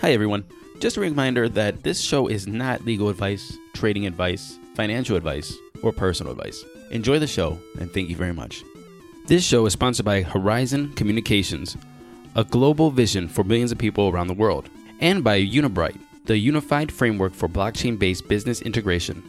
Hi, everyone. Just a reminder that this show is not legal advice, trading advice, financial advice, or personal advice. Enjoy the show, and thank you very much. This show is sponsored by Horizon Communications, a global vision for millions of people around the world, and by Unibright, the unified framework for blockchain based business integration.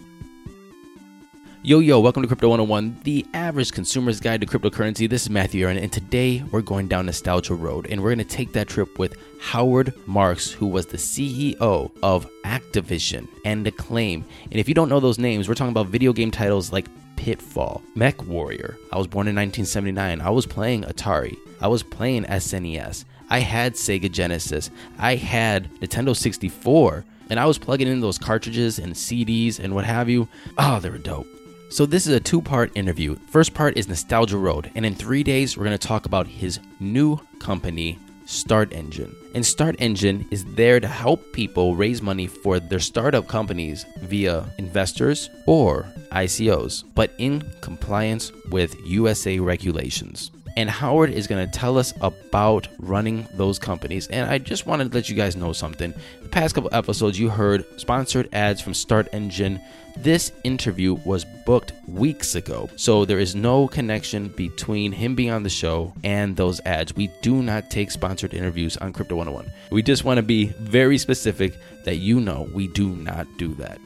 Yo, yo, welcome to Crypto 101, the average consumer's guide to cryptocurrency. This is Matthew Aaron, and today we're going down Nostalgia Road, and we're going to take that trip with Howard Marks, who was the CEO of Activision and Acclaim. And if you don't know those names, we're talking about video game titles like Pitfall, MechWarrior. I was born in 1979. I was playing Atari. I was playing SNES. I had Sega Genesis. I had Nintendo 64. And I was plugging in those cartridges and CDs and what have you. Oh, they were dope. So, this is a two part interview. First part is Nostalgia Road, and in three days, we're going to talk about his new company, StartEngine. And StartEngine is there to help people raise money for their startup companies via investors or ICOs, but in compliance with USA regulations. And Howard is going to tell us about running those companies. And I just wanted to let you guys know something. The past couple episodes, you heard sponsored ads from StartEngine. This interview was booked weeks ago, so there is no connection between him being on the show and those ads. We do not take sponsored interviews on Crypto 101. We just want to be very specific that you know we do not do that.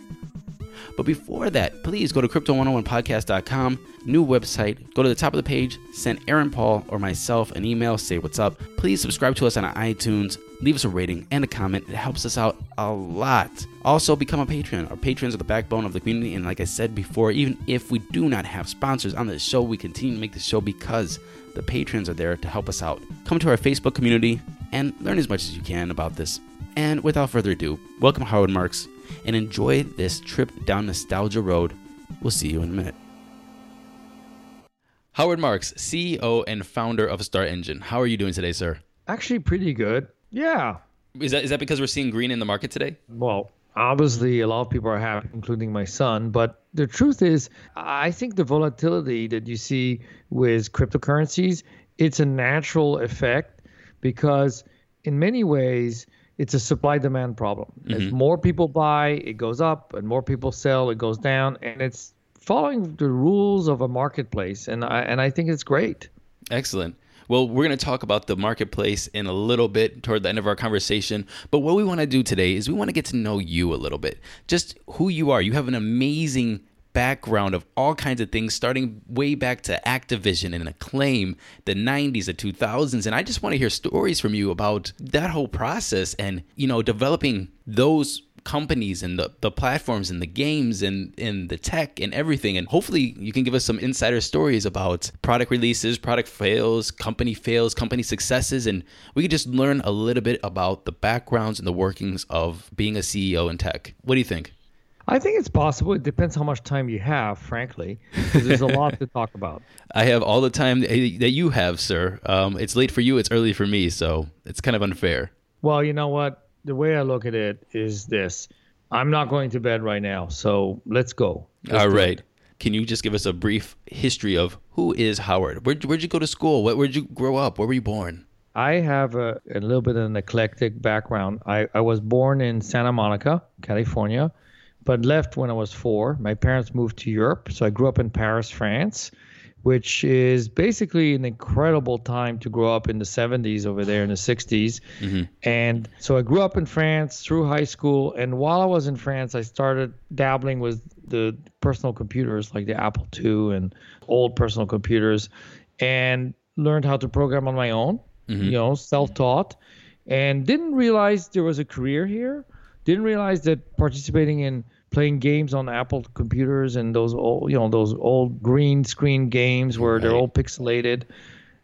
But before that, please go to crypto101podcast.com, new website. Go to the top of the page, send Aaron Paul or myself an email, say what's up. Please subscribe to us on iTunes, leave us a rating and a comment. It helps us out a lot. Also, become a patron. Our patrons are the backbone of the community. And like I said before, even if we do not have sponsors on the show, we continue to make the show because the patrons are there to help us out. Come to our Facebook community and learn as much as you can about this. And without further ado, welcome Howard Marks and enjoy this trip down Nostalgia Road. We'll see you in a minute. Howard Marks, CEO and founder of StartEngine. How are you doing today, sir? Actually, pretty good. Yeah. Is that is that because we're seeing green in the market today? Well, obviously, a lot of people are happy, including my son. But the truth is, I think the volatility that you see with cryptocurrencies, it's a natural effect because in many ways, it's a supply demand problem. Mm-hmm. As more people buy, it goes up, and more people sell, it goes down, and it's following the rules of a marketplace. And I and I think it's great. Excellent. Well, we're going to talk about the marketplace in a little bit toward the end of our conversation. But what we want to do today is we want to get to know you a little bit, just who you are. You have an amazing background of all kinds of things, starting way back to Activision and Acclaim, the 90s, the 2000s. And I just want to hear stories from you about that whole process and, you know, developing those companies and the, the platforms and the games and, and the tech and everything. And hopefully you can give us some insider stories about product releases, product fails, company fails, company successes. And we could just learn a little bit about the backgrounds and the workings of being a CEO in tech. What do you think? I think it's possible. It depends how much time you have, frankly, because there's a lot to talk about. I have all the time that you have, sir. Um, it's late for you, it's early for me, so it's kind of unfair. Well, you know what? The way I look at it is this I'm not going to bed right now, so let's go. Let's all right. It. Can you just give us a brief history of who is Howard? Where, where'd you go to school? Where, where'd you grow up? Where were you born? I have a, a little bit of an eclectic background. I, I was born in Santa Monica, California but left when I was four. My parents moved to Europe, so I grew up in Paris, France, which is basically an incredible time to grow up in the 70s over there in the 60s. Mm-hmm. And so I grew up in France through high school, and while I was in France, I started dabbling with the personal computers like the Apple II and old personal computers, and learned how to program on my own. Mm-hmm. You know, self-taught, and didn't realize there was a career here. Didn't realize that participating in playing games on Apple computers and those old, you know, those old green screen games where right. they're all pixelated.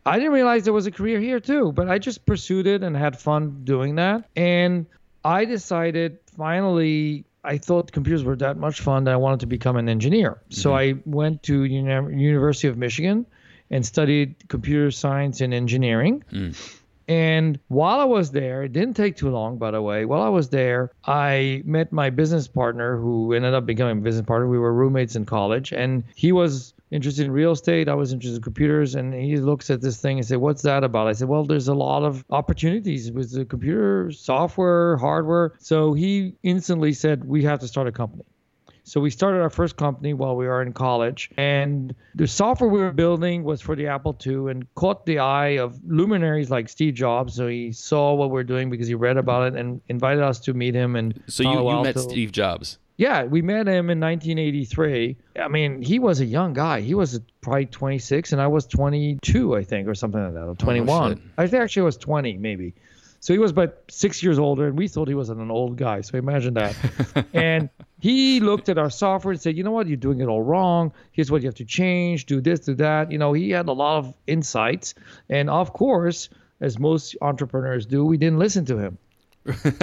I didn't realize there was a career here too, but I just pursued it and had fun doing that. And I decided finally I thought computers were that much fun that I wanted to become an engineer. Mm-hmm. So I went to Uni- University of Michigan and studied computer science and engineering. Mm. And while I was there, it didn't take too long, by the way. While I was there, I met my business partner who ended up becoming a business partner. We were roommates in college, and he was interested in real estate. I was interested in computers. And he looks at this thing and said, What's that about? I said, Well, there's a lot of opportunities with the computer, software, hardware. So he instantly said, We have to start a company. So we started our first company while we were in college, and the software we were building was for the Apple II and caught the eye of luminaries like Steve Jobs. So he saw what we are doing because he read about it and invited us to meet him. And so you, you met Steve Jobs. Yeah, we met him in 1983. I mean, he was a young guy. He was probably 26, and I was 22, I think, or something like that, or 21. Oh, I think actually I was 20, maybe. So he was about six years older, and we thought he was an old guy. So imagine that. and he looked at our software and said, "You know what? You're doing it all wrong. Here's what you have to change. Do this, do that." You know, he had a lot of insights, and of course, as most entrepreneurs do, we didn't listen to him.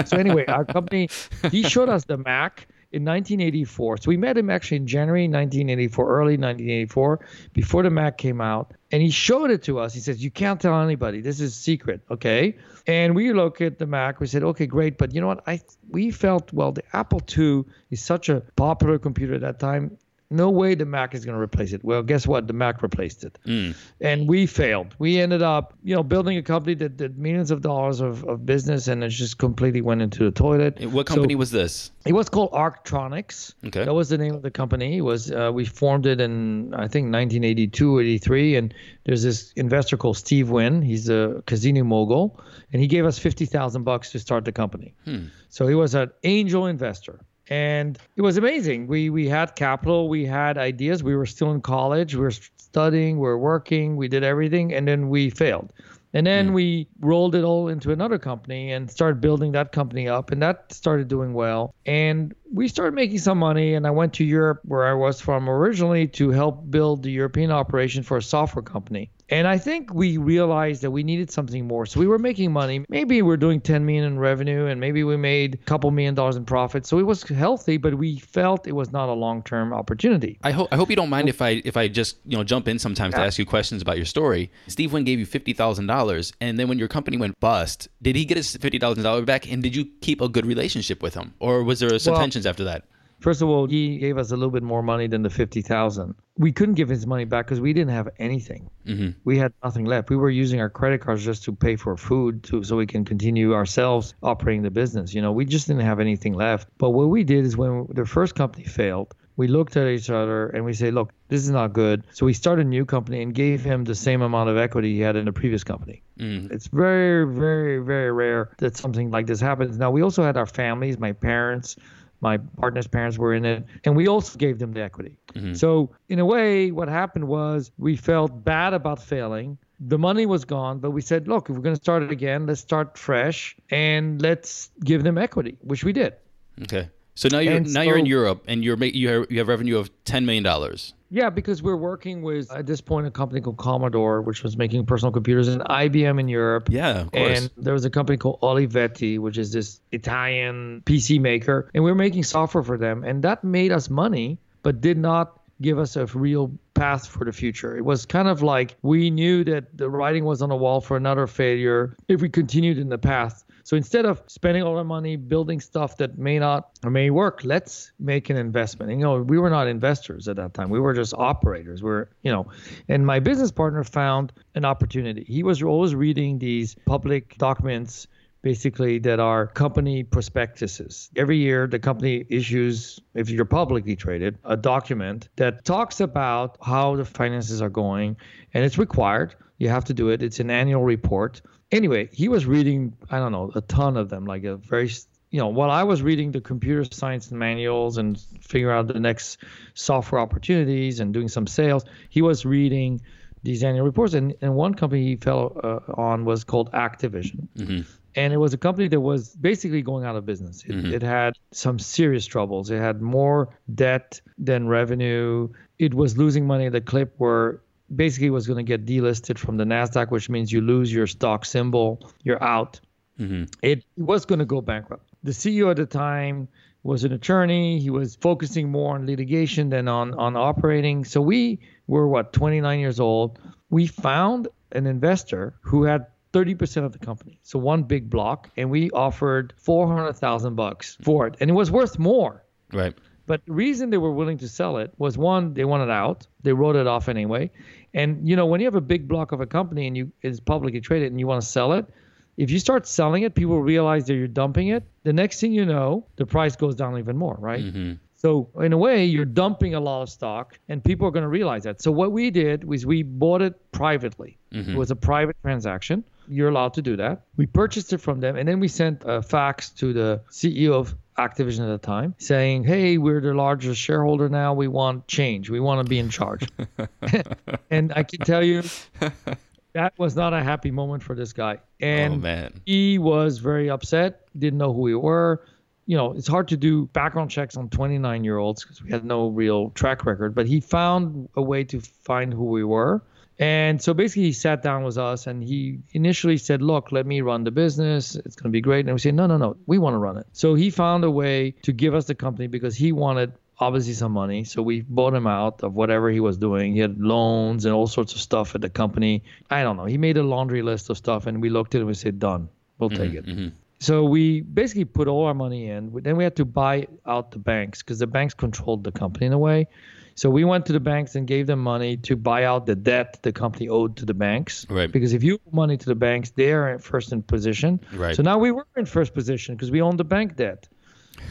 so anyway, our company, he showed us the Mac in 1984. So we met him actually in January 1984, early 1984, before the Mac came out. And he showed it to us. He says, You can't tell anybody. This is secret. Okay. And we look at the Mac. We said, Okay, great. But you know what? I we felt, well, the Apple II is such a popular computer at that time no way the Mac is going to replace it. Well, guess what? The Mac replaced it. Mm. And we failed. We ended up, you know, building a company that did millions of dollars of, of business and it just completely went into the toilet. What company so, was this? It was called Arktronics. Okay. That was the name of the company. It was uh, we formed it in I think 1982, 83 and there's this investor called Steve Wynn. He's a casino mogul and he gave us 50,000 bucks to start the company. Hmm. So he was an angel investor and it was amazing. We we had capital, we had ideas. We were still in college, we were studying, we were working, we did everything, and then we failed. And then mm. we rolled it all into another company and started building that company up, and that started doing well. And we started making some money, and I went to Europe, where I was from originally, to help build the European operation for a software company. And I think we realized that we needed something more. So we were making money. Maybe we are doing 10 million in revenue and maybe we made a couple million dollars in profit. So it was healthy, but we felt it was not a long-term opportunity. I hope I hope you don't mind if I if I just, you know, jump in sometimes yeah. to ask you questions about your story. Steve Wynn gave you $50,000 and then when your company went bust, did he get his $50,000 back and did you keep a good relationship with him or was there some well, tensions after that? First of all, he gave us a little bit more money than the 50,000. We couldn't give his money back because we didn't have anything. Mm-hmm. We had nothing left. We were using our credit cards just to pay for food to, so we can continue ourselves operating the business. You know, we just didn't have anything left. But what we did is when the first company failed, we looked at each other and we say, look, this is not good. So we started a new company and gave him the same amount of equity he had in the previous company. Mm. It's very, very, very rare that something like this happens. Now, we also had our families, my parents, my partner's parents were in it, and we also gave them the equity. Mm-hmm. So, in a way, what happened was we felt bad about failing. The money was gone, but we said, look, if we're going to start it again, let's start fresh and let's give them equity, which we did. Okay. So now you're and now so, you're in Europe and you're you have, you have revenue of ten million dollars. Yeah, because we're working with at this point a company called Commodore, which was making personal computers, and IBM in Europe. Yeah, of course. And there was a company called Olivetti, which is this Italian PC maker, and we are making software for them, and that made us money, but did not give us a real path for the future. It was kind of like we knew that the writing was on the wall for another failure if we continued in the path. So instead of spending all our money building stuff that may not or may work, let's make an investment. And, you know, we were not investors at that time. We were just operators. We're, you know, and my business partner found an opportunity. He was always reading these public documents basically that are company prospectuses. Every year, the company issues, if you're publicly traded, a document that talks about how the finances are going, and it's required. You have to do it. It's an annual report anyway, he was reading, I don't know, a ton of them, like a very, you know, while I was reading the computer science manuals and figuring out the next software opportunities and doing some sales, he was reading these annual reports. And, and one company he fell uh, on was called Activision. Mm-hmm. And it was a company that was basically going out of business. It, mm-hmm. it had some serious troubles. It had more debt than revenue. It was losing money at the clip where basically was going to get delisted from the Nasdaq, which means you lose your stock symbol, you're out. Mm-hmm. It was going to go bankrupt. The CEO at the time was an attorney. He was focusing more on litigation than on on operating. So we were what 29 years old. We found an investor who had 30% of the company. So one big block and we offered 400,000 bucks for it and it was worth more. Right But the reason they were willing to sell it was one, they wanted out. They wrote it off anyway. And you know, when you have a big block of a company and you is publicly traded and you want to sell it, if you start selling it, people realize that you're dumping it. The next thing you know, the price goes down even more, right? Mm-hmm. So in a way, you're dumping a lot of stock, and people are going to realize that. So what we did was we bought it privately. Mm-hmm. It was a private transaction. You're allowed to do that. We purchased it from them, and then we sent a fax to the CEO of Activision at the time, saying, "Hey, we're the largest shareholder now. We want change. We want to be in charge." and I can tell you, that was not a happy moment for this guy. And oh man. he was very upset. Didn't know who we were. You know, it's hard to do background checks on 29 year olds because we had no real track record. But he found a way to find who we were. And so basically, he sat down with us and he initially said, Look, let me run the business. It's going to be great. And we said, No, no, no, we want to run it. So he found a way to give us the company because he wanted obviously some money. So we bought him out of whatever he was doing. He had loans and all sorts of stuff at the company. I don't know. He made a laundry list of stuff and we looked at it and we said, Done. We'll take it. Mm-hmm. So we basically put all our money in. Then we had to buy out the banks because the banks controlled the company in a way. So we went to the banks and gave them money to buy out the debt the company owed to the banks. Right. Because if you owe money to the banks, they are first in position. Right. So now we were in first position because we owned the bank debt.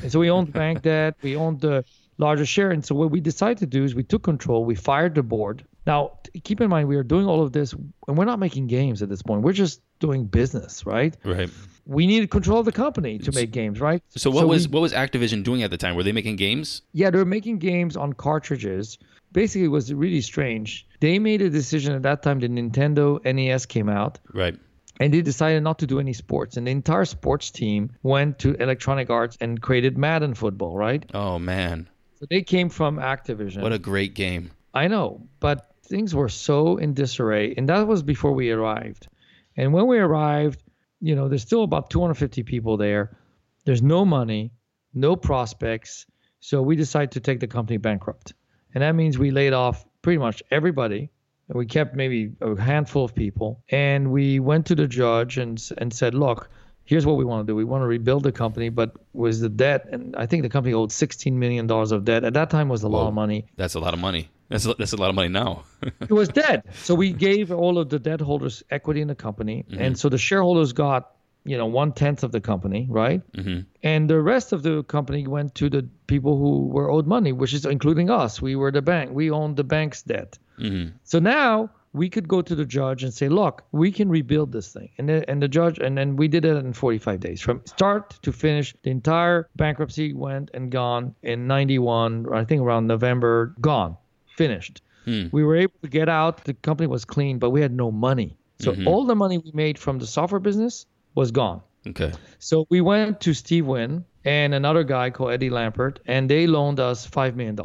And so we owned bank debt, we owned the larger share. And so what we decided to do is we took control, we fired the board. Now, keep in mind, we are doing all of this, and we're not making games at this point. We're just doing business, right? Right. We needed control of the company to make games, right? So what we- was what was Activision doing at the time? Were they making games? yeah, they were making games on cartridges. Basically, it was really strange. They made a decision at that time. The Nintendo NES came out, Right. and they decided not to do any sports. And the entire sports team went to Electronic Arts and created Madden football, right? Oh man. So they came from Activision. What a great game. I know, but things were so in disarray, and that was before we arrived. And when we arrived, you know, there's still about 250 people there. There's no money, no prospects. So we decided to take the company bankrupt. And that means we laid off pretty much everybody. And we kept maybe a handful of people. And we went to the judge and, and said, look, here's what we want to do. We want to rebuild the company, but with the debt, and I think the company owed $16 million of debt. At that time was a lot of money. That's a lot of money. That's a, that's a lot of money now. it was dead. So we gave all of the debt holders equity in the company, and so the shareholders got you know one tenth of the company, right? hmm And the rest of the company went to the people who were owed money, which is including us. We were the bank. We owned the bank's debt. hmm So now we could go to the judge and say, look, we can rebuild this thing. And the, and the judge, and then we did it in 45 days. From start to finish, the entire bankruptcy went and gone in 91, I think around November, gone, finished. Hmm. We were able to get out. The company was clean, but we had no money. So Mhm. all the money we made from the software business was gone. Okay. So we went to Steve Wynn and another guy called Eddie Lampert, and they loaned us $5 million,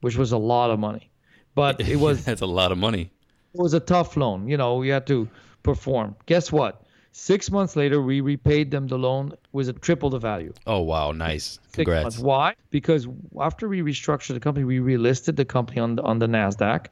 which was a lot of money. But it was that's a lot of money. it was a tough loan. You know, we had to perform. Guess what? Six months later, we repaid them the loan with a triple the value. Oh wow, nice. Congrats. Why? Because after we restructured the company, we relisted the company on the, on the Nasdaq,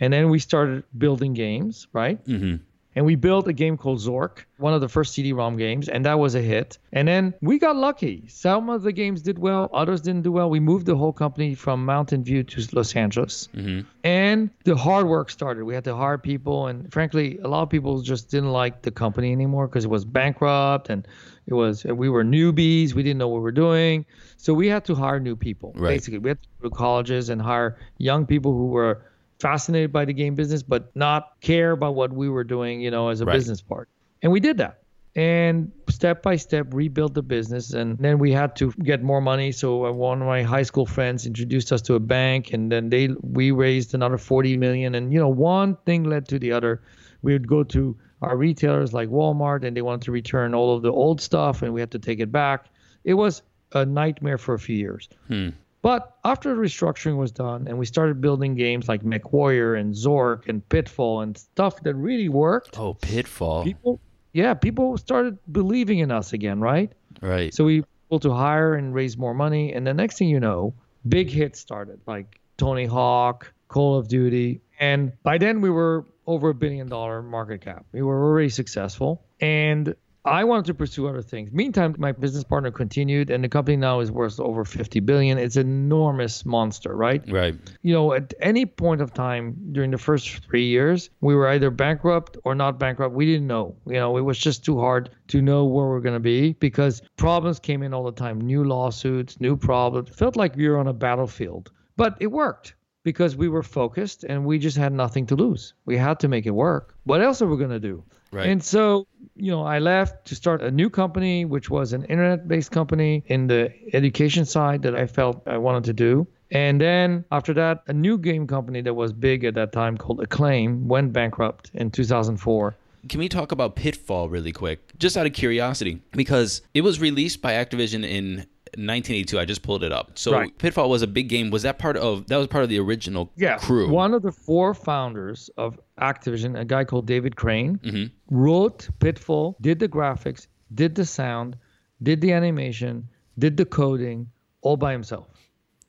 and then we started building games, right? hmm And we built a game called Zork, one of the first CD-ROM games, and that was a hit. And then we got lucky. Some of the games did well, others didn't do well. We moved the whole company from Mountain View to Los Angeles. hmm And the hard work started. We had to hire people, and frankly, a lot of people just didn't like the company anymore because it was bankrupt and it was we were newbies. We didn't know what we were doing, so we had to hire new people. Right. Basically, we had to go to colleges and hire young people who were fascinated by the game business, but not care about what we were doing, you know, as a Right. business part. And we did that. And step by step, rebuild the business. And then we had to get more money. So uh, one of my high school friends introduced us to a bank, and then they we raised another 40 million. And you know, one thing led to the other. We would go to our retailers like Walmart, and they wanted to return all of the old stuff, and we had to take it back. It was a nightmare for a few years. Hmm. But after the restructuring was done and we started building games like MechWarrior and Zork and Pitfall and stuff that really worked, Oh, Pitfall. people, yeah, people started believing in us again, right? Right. So we were able to hire and raise more money. And the next thing you know, big hits started like Tony Hawk, Call of Duty. And by then we were over a billion dollar market cap. We were already successful. And I wanted to pursue other things. Meantime, my business partner continued, and the company now is worth over 50 billion. It's an enormous monster, right? Right. You know, at any point of time during the first three years, we were either bankrupt or not bankrupt. We didn't know. You know, it was just too hard to know where we're going to be because problems came in all the time new lawsuits, new problems. It felt like we were on a battlefield, but it worked because we were focused and we just had nothing to lose. We had to make it work. What else are we going to do? Right. And so, you know, I left to start a new company, which was an internet based company in the education side that I felt I wanted to do. And then after that, a new game company that was big at that time called Acclaim went bankrupt in 2004. Can we talk about Pitfall really quick? Just out of curiosity, because it was released by Activision in 1982. I just pulled it up. So Right. Pitfall was a big game. Was that part of that was part of the original Yeah. crew? One of the four founders of Activision, a guy called David Crane, Mhm. wrote Pitfall, did the graphics, did the sound, did the animation, did the coding all by himself.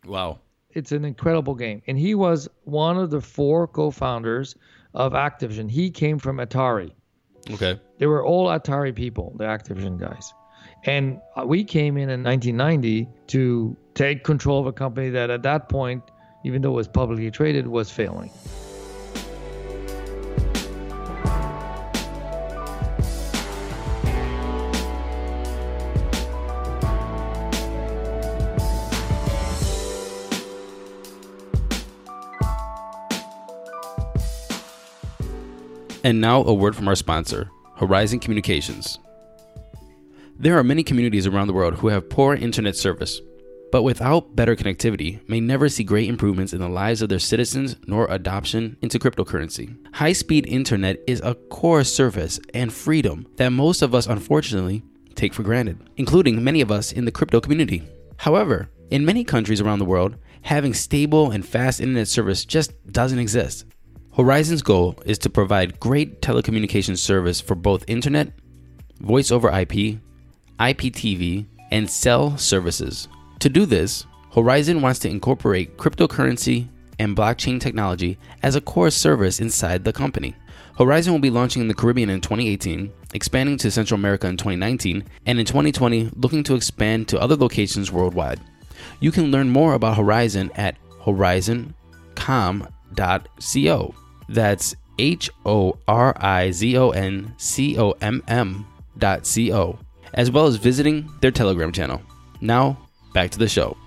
Wow. It's an incredible game. And he was one of the four co founders of Activision. He came from Atari. Okay. They were all Atari people, the Activision guys. And we came in in 1990 to take control of a company that at that point, even though it was publicly traded, was failing. And now a word from our sponsor, Horizon Communications. There are many communities around the world who have poor internet service, but without better connectivity may never see great improvements in the lives of their citizens nor adoption into cryptocurrency. High-speed internet is a core service and freedom that most of us unfortunately take for granted, including many of us in the crypto community. However, in many countries around the world, having stable and fast internet service just doesn't exist. Horizon's goal is to provide great telecommunications service for both internet, voice over IP, IPTV, and cell services. To do this, Horizon wants to incorporate cryptocurrency and blockchain technology as a core service inside the company. Horizon will be launching in the Caribbean in 2018, expanding to Central America in 2019, and in 2020 looking to expand to other locations worldwide. You can learn more about Horizon at horizoncomm.co. That's H O R I Z O N C O M M dot C O, as well as visiting their Telegram channel. Now, back to the show.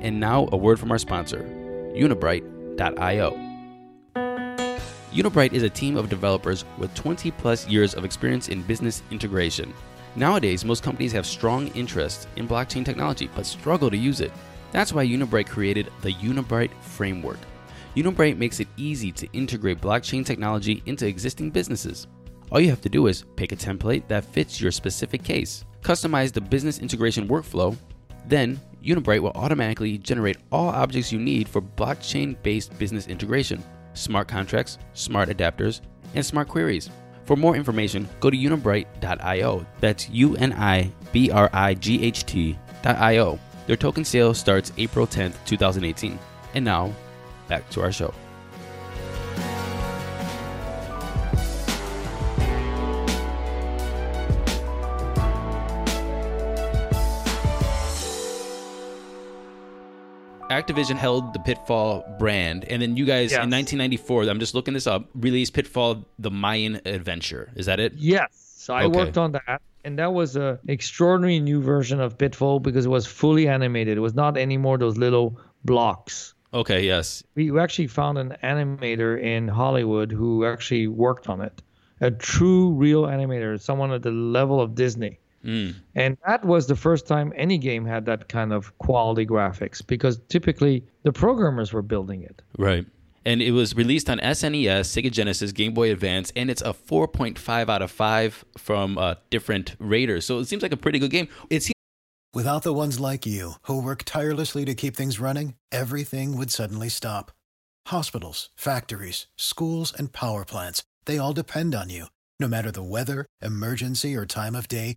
And now, a word from our sponsor, Unibright.io. Unibright is a team of developers with 20 plus years of experience in business integration. Nowadays, most companies have strong interest in blockchain technology but struggle to use it. That's why Unibright created the Unibright framework. Unibright makes it easy to integrate blockchain technology into existing businesses. All you have to do is pick a template that fits your specific case, customize the business integration workflow, then Unibright will automatically generate all objects you need for blockchain based business integration smart contracts, smart adapters, and smart queries. For more information, go to unibright.io. That's U N I B R I G H T.io. Their token sale starts April 10th, 2018. And now, back to our show. Activision held the Pitfall brand, and then you guys Yes. in 1994, I'm just looking this up, released Pitfall: The Mayan Adventure. Is that it? Yes. So I Okay. worked on that. And that was an extraordinary new version of Pitfall because it was fully animated. It was not anymore those little blocks. Okay, yes. We we actually found an animator in Hollywood who actually worked on it. A true real animator, someone at the level of Disney. Mm. And that was the first time any game had that kind of quality graphics because typically the programmers were building it. Right. And it was released on SNES, Sega Genesis, Game Boy Advance, and it's a 4.5 out of 5 from uh, different raters. So it seems like a pretty good game. It seems Without the ones like you, who work tirelessly to keep things running, everything would suddenly stop. Hospitals, factories, schools, and power plants, they all depend on you. No matter the weather, emergency, or time of day,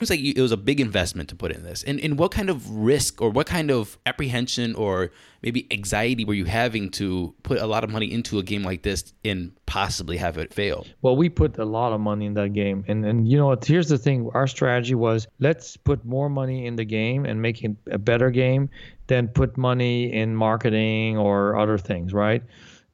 Was like it was a big investment to put in this. And, and what kind of risk or what kind of apprehension or maybe anxiety were you having to put a lot of money into a game like this and possibly have it fail? Well, we put a lot of money in that game. And and you know what? Here's the thing. Our strategy was let's put more money in the game and make it a better game than put money in marketing or other things, right?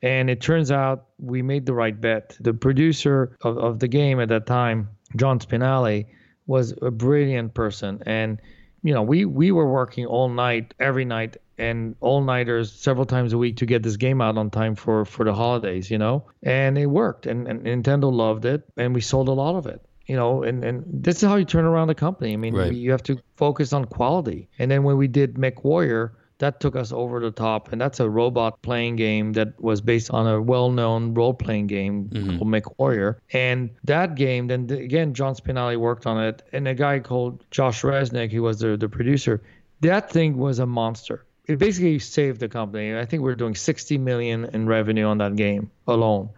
And it turns out we made the right bet. The producer of, of the game at that time, John Spinale, was a brilliant person. And you know we we were working all night every night and all nighters several times a week to get this game out on time for for the holidays you know? And it worked and, and nintendo loved it and we sold a lot of it you know? And and this is how you turn around a company. I mean Right. you have to focus on quality. And then when we did mech warrior that took us over the top and that's a robot playing game that was based on a well-known role-playing game mm-hmm. called mech warrior and that game then again john spinale worked on it and a guy called josh resnick who was the, the producer that thing was a monster it basically saved the company i think we are doing 60 million in revenue on that game alone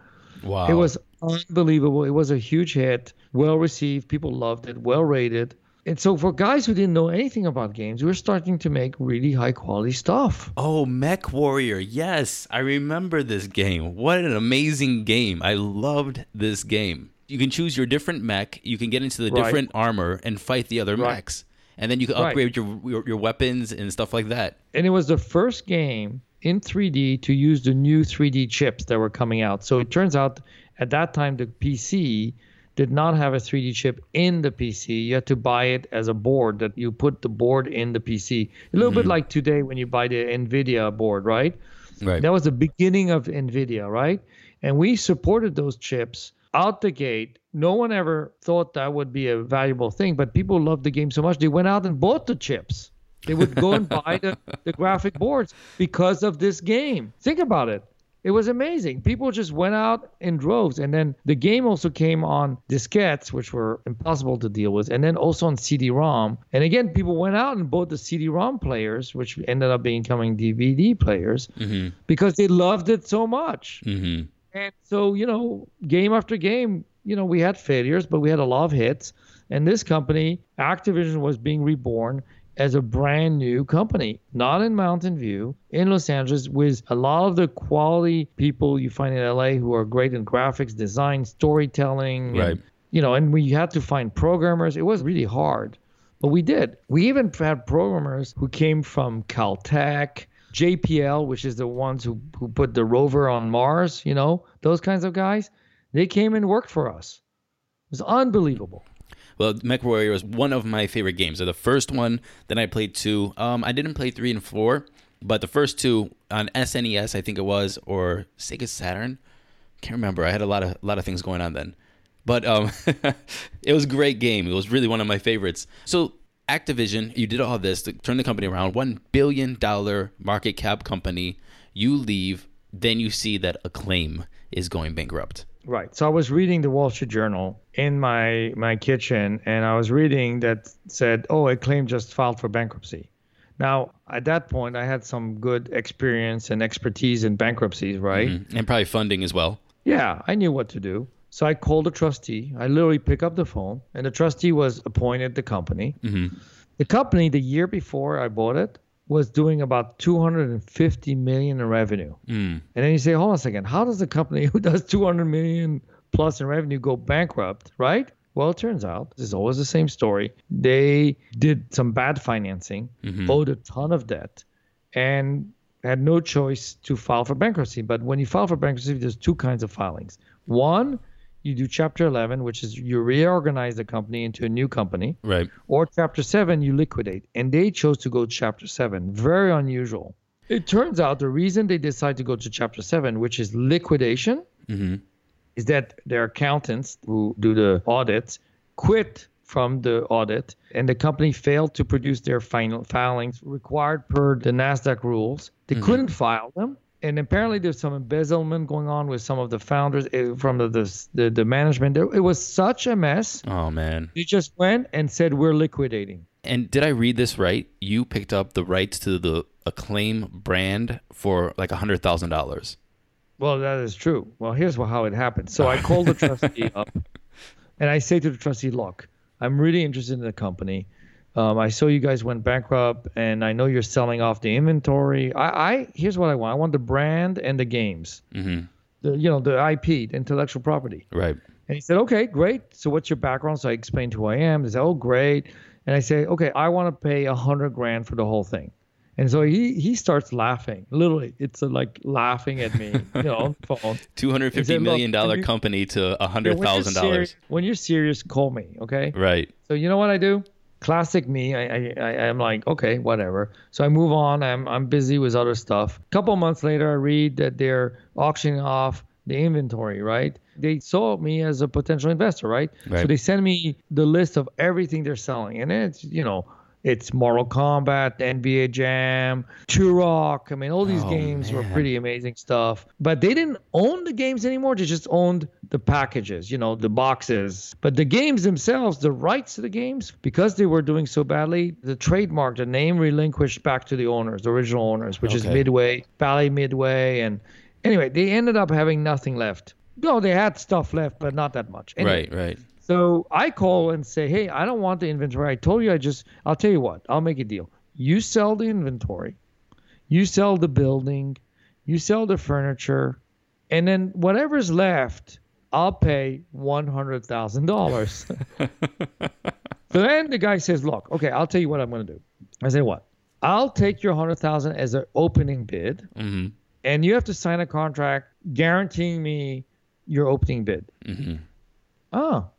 Wow. it was unbelievable. It was a huge hit, well received. People loved it, well rated. And so for guys who didn't know anything about games, we are starting to make really high quality stuff. Oh, Mech Warrior. Yes, I remember this game. What an amazing game. I loved this game. You can choose your different mech, you can get into the Right. different armor and fight the other Right. mechs. And then you can Right. upgrade your, your your weapons and stuff like that. And it was the first game in 3D to use the new 3D chips that were coming out. So it turns out at that time the PC did not have a 3D chip in the PC. You had to buy it as a board that you put the board in the PC. A little bit mm-hmm. like today when you buy the Nvidia board, right? Right. That was the beginning of NVIDIA, right? And we supported those chips out the gate. No one ever thought that would be a valuable thing, but people loved the game so much they went out and bought the chips. They would go and buy the, the graphic boards because of this game. Think about it. It was amazing. People just went out in droves. And then the game also came on diskettes, which were impossible to deal with, and then also on CD ROM. And again, people went out and bought the CD ROM players, which ended up becoming DVD players because they loved it so much. Mm-hmm. And so, you know, game after game, you know, we had failures, but we had a lot of hits. And this company, Activision, was being reborn as a brand new company, not in Mountain View, in Los Angeles, with a lot of the quality people you find in LA who are great in graphics, design, storytelling. and, Right. you know, and we had to find programmers. It was really hard, but we did. We even had programmers who came from Caltech, JPL, which is the ones who, who put the rover on Mars, you know, those kinds of guys. They came and worked for us. It was unbelievable. Well, MechWarrior was one of my favorite games. The first one, then I played two. Um, I didn't play three and four, but the first two on SNES, I think it was, or Sega Saturn. Can't remember. I had a lot of a lot of things going on then, but um, it was a great game. It was really one of my favorites. So Activision, you did all this to turn the company around. One billion dollar market cap company. You leave, then you see that Acclaim is going bankrupt. Right. So I was reading the Wall Street Journal in my my kitchen, and I was reading that said, "Oh, Acclaim just filed for bankruptcy." Now, at that point, I had some good experience and expertise in bankruptcies, right? Mhm. And probably funding as well. Yeah, I knew what to do. So I called the trustee. I literally pick up the phone, and the trustee was appointed the company. Mm-hmm. The company, the year before I bought it, was doing about 250 million in revenue. Mm. And then you say, hold on a second, how does a company who does 200 million plus in revenue go bankrupt, right? Well, it turns out this is always the same story. They did some bad financing, owed a ton of debt, and had no choice to file for bankruptcy. But when you file for bankruptcy, there's two kinds of filings. One, you do Chapter 11, which is you reorganize the company into a new company Right. or chapter 7 you liquidate. And they chose to go to chapter 7 very unusual. It turns out the reason they decide to go to chapter 7 which is liquidation Mm-hmm. is that their accountants who do the audits quit from the audit and the company failed to produce their final filings required per the nasdaq rules. They couldn't file them and apparently there's some embezzlement going on with some of the founders eh, from the the, the, the management it was such a mess Oh man. they just went and said we're liquidating And did I read this right? You picked up the rights to the Acclaim brand for like a hundred thousand dollars. Well, that is true. Well, here's how it happened. So I called the trustee up, and I say to the trustee, "Look, I'm really interested in the company. Um, I saw you guys went bankrupt, and I know you're selling off the inventory. I, I here's what I want. I want the brand and the games, Mm-hmm. the you know the IP, the intellectual property." Right. And he said, "Okay, great. So what's your background?" So I explained who I am. They said, "Oh, great." And I say, "Okay, I want to pay a hundred grand for the whole thing." And so he he starts laughing. Literally, it's uh, like laughing at me, you know, phone. Two hundred He fifty million "Look, dollar you- company to a hundred thousand dollars. When you're serious, call me, okay? Right. So you know what I do? Classic me. I, I, I I'm like, okay, whatever. So I move on. I'm I'm busy with other stuff. A couple months later, I read that they're auctioning off the inventory. Right? They saw me as a potential investor. Right? So they send me the list of everything they're selling, and it's you know. It's Mortal Kombat, NBA Jam, Turok. I mean, all these Oh, games were pretty amazing stuff. But they didn't own the games anymore. They just owned the packages, you know, the boxes. But the games themselves, the rights to the games, because they were doing so badly, the trademark, the name relinquished back to the owners, the original owners, which is Midway, Bally Midway. And anyway, they ended up having nothing left. No, they had stuff left, but not that much. Anyway, Right. Right. So I call and say, hey, I don't want the inventory. I told you I just, I'll tell you what, I'll make a deal. You sell the inventory, you sell the building, you sell the furniture, and then whatever's left, I'll pay $100,000. so then the guy says, look, okay, I'll tell you what I'm going to do. I say, what? I'll take your 100000 as an opening bid, Mm-hmm. and you have to sign a contract guaranteeing me your opening bid. Mm-hmm. Oh,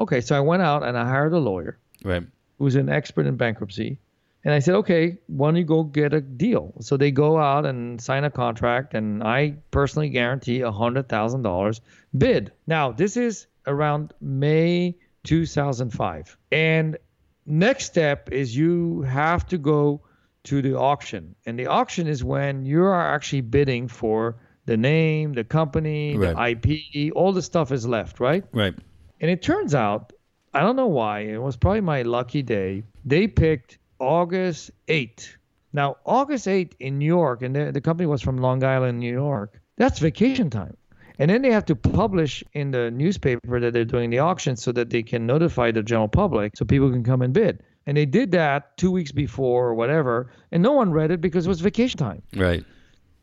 okay. So I went out and I hired a lawyer Right. who's an expert in bankruptcy. And I said, okay, why don't you go get a deal? So they go out and sign a contract, and I personally guarantee a $100,000 bid. Now, this is around May 2005. And next step is you have to go to the auction. And the auction is when you are actually bidding for the name, the company, the IP, all the stuff is left, right? Right. And it turns out, I don't know why, it was probably my lucky day. They picked August 8th. Now, August 8th in New York, and the, the company was from Long Island, New York, that's vacation time. And then they have to publish in the newspaper that they're doing the auction so that they can notify the general public so people can come and bid. And they did that two weeks before or whatever, and no one read it because it was vacation time. Right.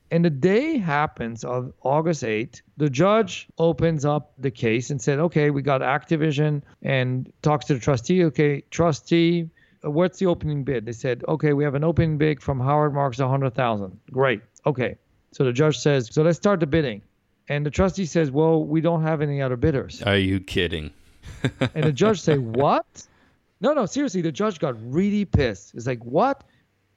And the day happens of August 8th, the judge opens up the case and said, okay, we got Activision and talks to the trustee. Okay, trustee, what's the opening bid? They said, okay, we have an opening bid from Howard Marks, 100000 Great. Okay. So the judge says, so let's start the bidding. And the trustee says, well, we don't have any other bidders. Are you kidding? And the judge say, "What? No, no, seriously." The judge got really pissed. It's like, "What?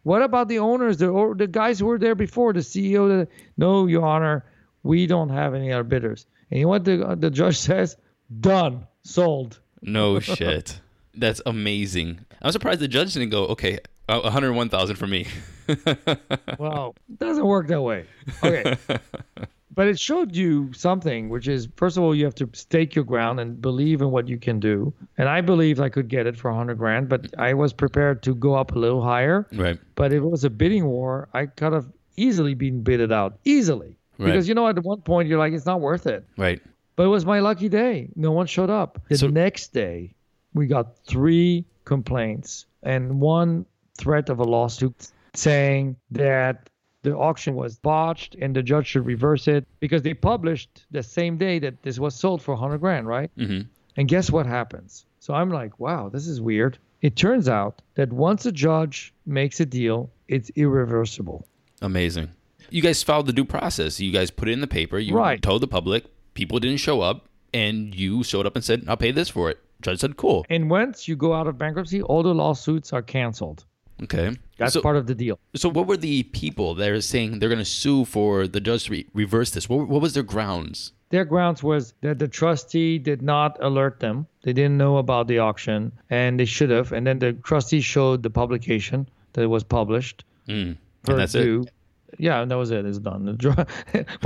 What about the owners, the or the guys who were there before, the CEO?" The, no, Your Honor, we don't have any other bidders. And you know what the the judge says? Done, sold. No shit. That's amazing. I'm surprised the judge didn't go, okay, uh, 101,000 for me. Well, it doesn't work that way. Okay. but it showed you something, which is first of all, you have to stake your ground and believe in what you can do. And I believed I could get it for 100 grand, but I was prepared to go up a little higher. Right. But if it was a bidding war, I could have easily been bidded out easily. Right. Because you know, at one point you're like, it's not worth it. Right. But it was my lucky day. No one showed up. The So- next day, we got three complaints and one threat of a lawsuit saying that the auction was botched and the judge should reverse it because they published the same day that this was sold for 100 grand, right? Mhm. And guess what happens? So I'm like, wow, this is weird. It turns out that once a judge makes a deal, it's irreversible. Amazing. You guys followed the due process. You guys put it in the paper. You Right. told the public. People didn't show up, and you showed up and said, "I'll pay this for it." Judge said, "Cool." And once you go out of bankruptcy, all the lawsuits are canceled. Okay. That's so, part of the deal. so what were the people that are saying they're going to sue for the judge to re- reverse this? What, what was their grounds? Their grounds was that the trustee did not alert them. They didn't know about the auction, and they should have. And then the trustee showed the publication that it was published. Mm. And that's it. Yeah, and that was it. It's done.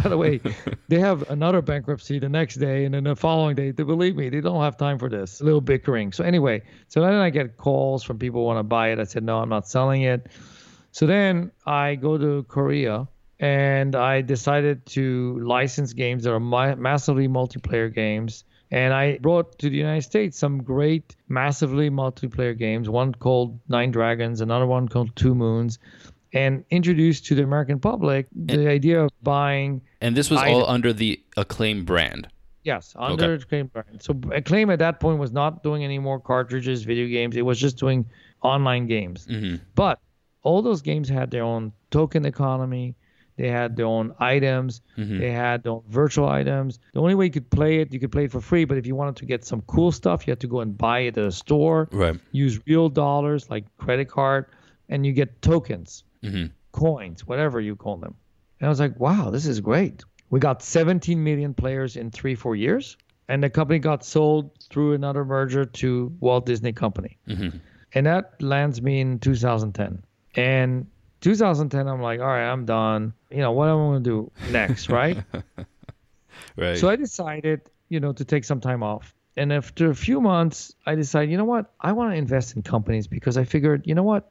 By the way, they have another bankruptcy the next day, and then the following day. They believe me, they don't have time for this. A little bickering. So anyway, so then I get calls from people who want to buy it. I said no, I'm not selling it. So then I go to Korea and I decided to license games that are ma- massively multiplayer games. And I brought to the United States some great, massively multiplayer games. One called Nine Dragons, another one called Two Moons, and introduced to the American public the idea of buying. And this was all under the Acclaim brand. Yes, under Acclaim brand. So Acclaim at that point was not doing any more cartridges, video games. It was just doing online games. hmm But all those games had their own token economy. They had their own items. Mm-hmm. They had their own virtual items. The only way you could play it, you could play it for free. But if you wanted to get some cool stuff, you had to go and buy it at a store. Right. Use real dollars like credit card, and you get tokens, hmm coins, whatever you call them. And I was like, wow, this is great. We got 17 million players in three, four years. And the company got sold through another merger to Walt Disney Company. hmm And that lands me in 2010. And 2010, I'm like, all right, I'm done. You know, what am I going to do next, right? Right. so I decided, you know, to take some time off. And after a few months, I decided, you know what? I want to invest in companies because I figured, you know what?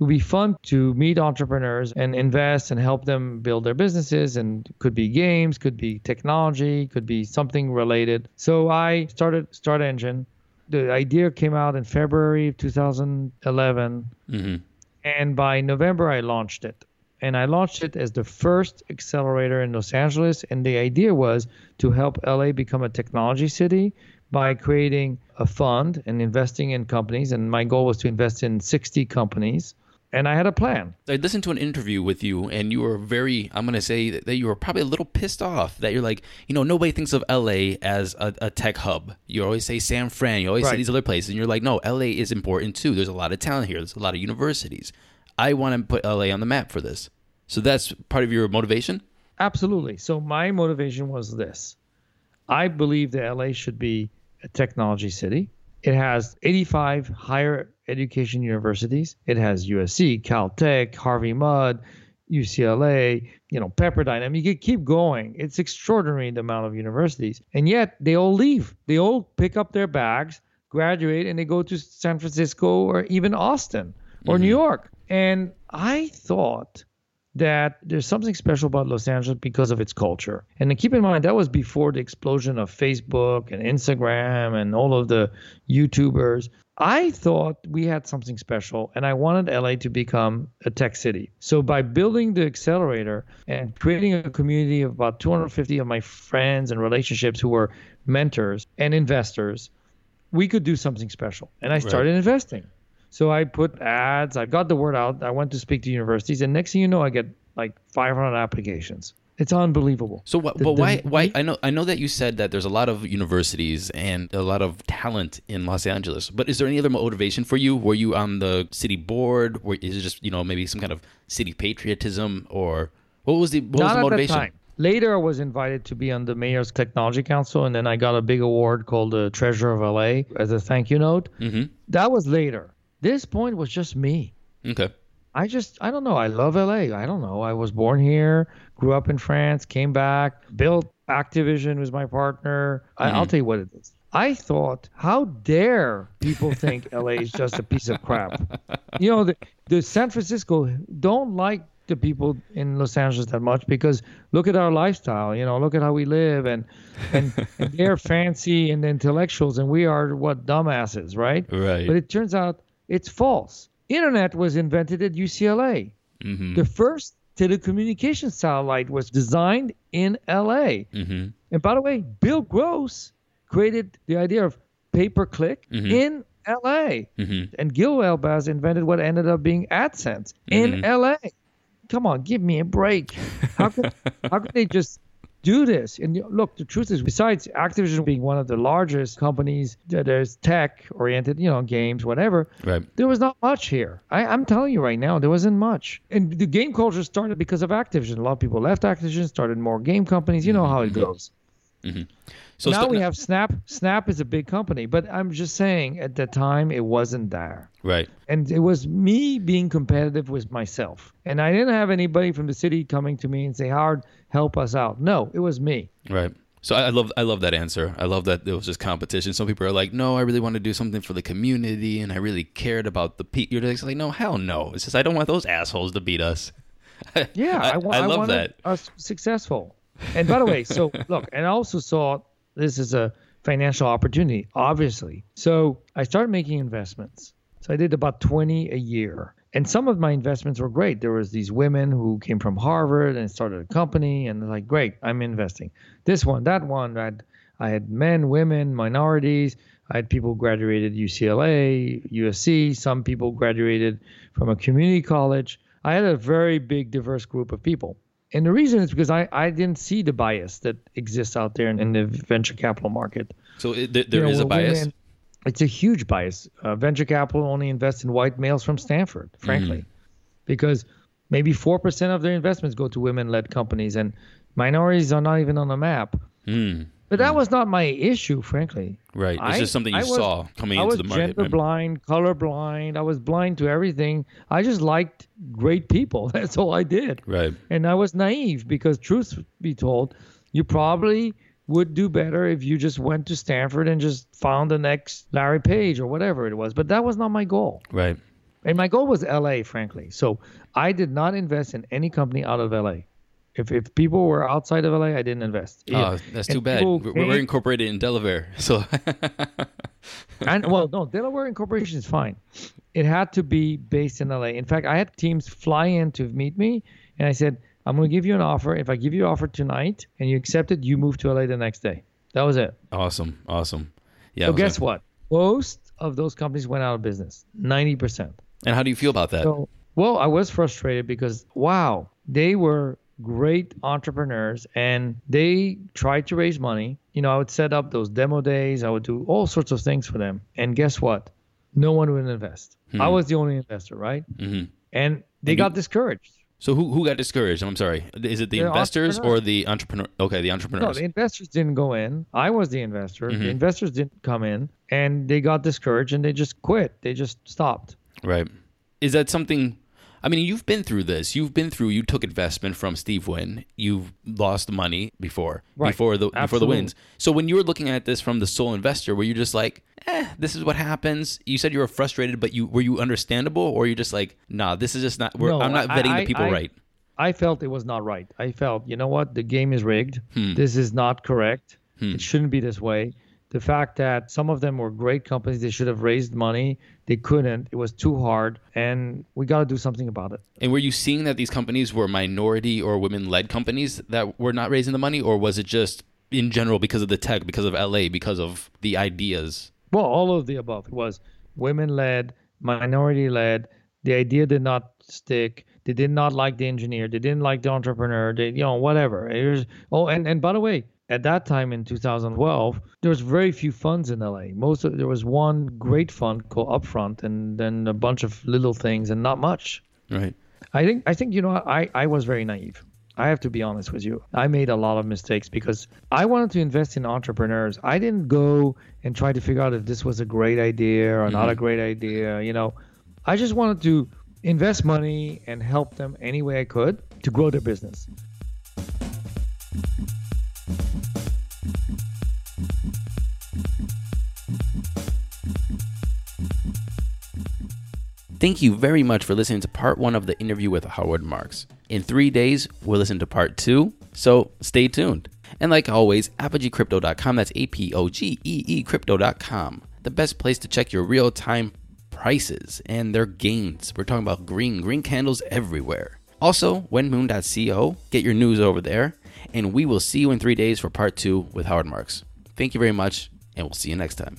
It would be fun to meet entrepreneurs and invest and help them build their businesses. And could be games, could be technology, could be something related. So I started StartEngine. The idea came out in February of 2011. hmm And by November, I launched it. And I launched it as the first accelerator in Los Angeles. And the idea was to help LA become a technology city by creating a fund and investing in companies. And my goal was to invest in 60 companies. And I had a plan. I listened to an interview with you, and you were very, I'm going to say that you were probably a little pissed off that you're like, you know, nobody thinks of LA as a, a tech hub. You always say San Fran, you always say these other places, and you're like, no, LA is important too. There's a lot of talent here, there's a lot of universities. I want to put LA on the map for this. So that's part of your motivation? Absolutely. So my motivation was this. I believe that LA should be a technology city. It has 85 higher education universities. It has USC, Caltech, Harvey Mudd, UCLA, you know, Pepperdine. I mean, you could keep going. It's extraordinary the amount of universities. And yet they all leave. They all pick up their bags, graduate, and they go to San Francisco or even Austin or New mm-hmm. York. And I thought that there's something special about Los Angeles because of its culture. And keep in mind that was before the explosion of Facebook and Instagram and all of the YouTubers. I thought we had something special and I wanted LA to become a tech city. So by building the accelerator and creating a community of about 250 of my friends and relationships who were mentors and investors, we could do something special. And I started investing. So I put ads, I got the word out. I went to speak to universities, and next thing you know, I get like 500 applications. It's unbelievable. So, what, The- but the- why? Why? I know. I know that you said that there's a lot of universities and a lot of talent in Los Angeles. But is there any other motivation for you? Were you on the city board? Or is it just you know maybe some kind of city patriotism or what was the what was the motivation? Later, I was invited to be on the mayor's technology council, and then I got a big award called the Treasure of LA as a thank you note. Mm-hmm. That was later. This point was just me. Okay. I just I don't know. I love LA. I don't know. I was born here, grew up in France, came back, built Activision was my partner. I, I'll mm-hmm. tell you what it is. I thought, how dare people think LA is just a piece of crap? You know, the, the San Francisco don't like the people in Los Angeles that much because look at our lifestyle. You know, look at how we live, and and, and they're fancy and intellectuals, and we are what dumbasses, right? Right. But it turns out it's false. Internet was invented at UCLA. Mm-hmm. The first telecommunication satellite was designed in LA. Mm-hmm. And by the way, Bill Gross created the idea of pay per click Mhm. in LA. Mm-hmm. And Gil Elbaz invented what ended up being AdSense in Mhm. LA. Come on, give me a break. How could, how could they just do this? And look, the truth is, besides Activision being one of the largest companies uh, that is tech oriented, you know, games, whatever, Right. there was not much here. I, I'm telling you right now, there wasn't much. And the game culture started because of Activision. A lot of people left Activision, started more game companies. You know how it mm-hmm. goes. Mm-hmm. So now st- we have Snap. Snap is a big company, but I'm just saying at the time it wasn't there. right. And it was me being competitive with myself. And I didn't have anybody from the city coming to me and say, Howard, help us out. No, it was me. Right. So I love I love that answer. I love that it was just competition. Some people are like, no, I really want to do something for the community, and I really cared about the people. You're just like, no, hell no. It's just I don't want those assholes to beat us. Yeah, I, I, I I love that. us successful. And by the way, so look, and I also saw this as a financial opportunity, obviously. So I started making investments. So I did about 20 a year. And some of my investments were great. There was these women who came from Harvard and started a company and they're like, great, I'm investing. This one, that one, I had, I had men, women, minorities. I had people graduated UCLA, USC. Some people graduated from a community college. I had a very big, diverse group of people. And the reason is because I, I didn't see the bias that exists out there in, in the venture capital market. So it, there, there You know, is a bias. women- it's a huge bias. Uh, venture capital only invests in white males from Stanford, frankly, Mm-hmm. because maybe 4% of their investments go to women led companies, and minorities are not even on the map. Hmm. But that was not my issue, frankly. Right. It's I- just something you I was- saw coming I into was the market. gender blind, color blind. I was blind to everything. I just liked great people. That's all I did. Right. And I was naive because, truth be told, you probably would do better if you just went to Stanford and just found the next Larry Page or whatever it was. But that was not my goal. Right. And my goal was LA, frankly. So I did not invest in any company out of LA. If, if people were outside of LA, I didn't invest. Oh, that's And too bad. We're, we're incorporated in Delaware, so and well, no, Delaware Incorporation is fine. It had to be based in LA. In fact, I had teams fly in to meet me, and I said, "I'm going to give you an offer. If I give you an offer tonight and you accept it, you move to LA the next day." That was it. awesome, awesome. Yeah. so guess what? Most of those companies went out of business. Ninety percent. And how do you feel about that? So, well, I was frustrated because wow, they were great entrepreneurs and they tried to raise money. You know, I would set up those demo days, I would do all sorts of things for them. And guess what? No one would invest. I was the only investor, right? hmm And they And you- got discouraged. So who who got discouraged? I'm sorry. Is it the The investors or the entrepreneur? Okay, the entrepreneurs. No, the investors didn't go in. I was the investor. Mhm. The investors didn't come in and they got discouraged and they just quit. They just stopped. Right. Is that something? I mean, you've been through this. You've been through. You took investment from Steve Wynn. You've lost money before, Right. before the before the wins. So when you were looking at this from the sole investor, were you just like, "Eh, this is what happens"? You said you were frustrated, but you were you understandable, or you just like, "Nah, this is just not. We're, No, I'm not vetting I- the people I- right." I felt it was not right. I felt, you know what, the game is rigged. Hmm. This is not correct. Hmm. It shouldn't be this way. The fact that some of them were great companies, they should have raised money. They couldn't. It was too hard, and we got to do something about it. And were you seeing that these companies were minority or women-led companies that were not raising the money, or was it just in general because of the tech, because of LA, because of the ideas? Well, all of the above. It was women-led, minority-led. The idea did not stick. They did not like the engineer. They didn't like the entrepreneur. They, you know, whatever. It was, oh, and, and by the way, at that time in 2012, there was very few funds in LA. Most of, there was one great fund called Upfront, and then a bunch of little things, and not much. Right. I think I think you know I I was very naive. I have to be honest with you. I made a lot of mistakes because I wanted to invest in entrepreneurs. I didn't go and try to figure out if this was a great idea or not a mm-hmm. great idea. You know, I just wanted to invest money and help them any way I could to grow their business. Thank you very much for listening to part one of the interview with Howard Marks. In three days, we'll listen to part two, so stay tuned. And like always, apogeecrypto.com, that's A P O G E E crypto.com, the best place to check your real time prices and their gains. We're talking about green, green candles everywhere. Also, whenmoon.co, get your news over there, and we will see you in three days for part two with Howard Marks. Thank you very much, and we'll see you next time.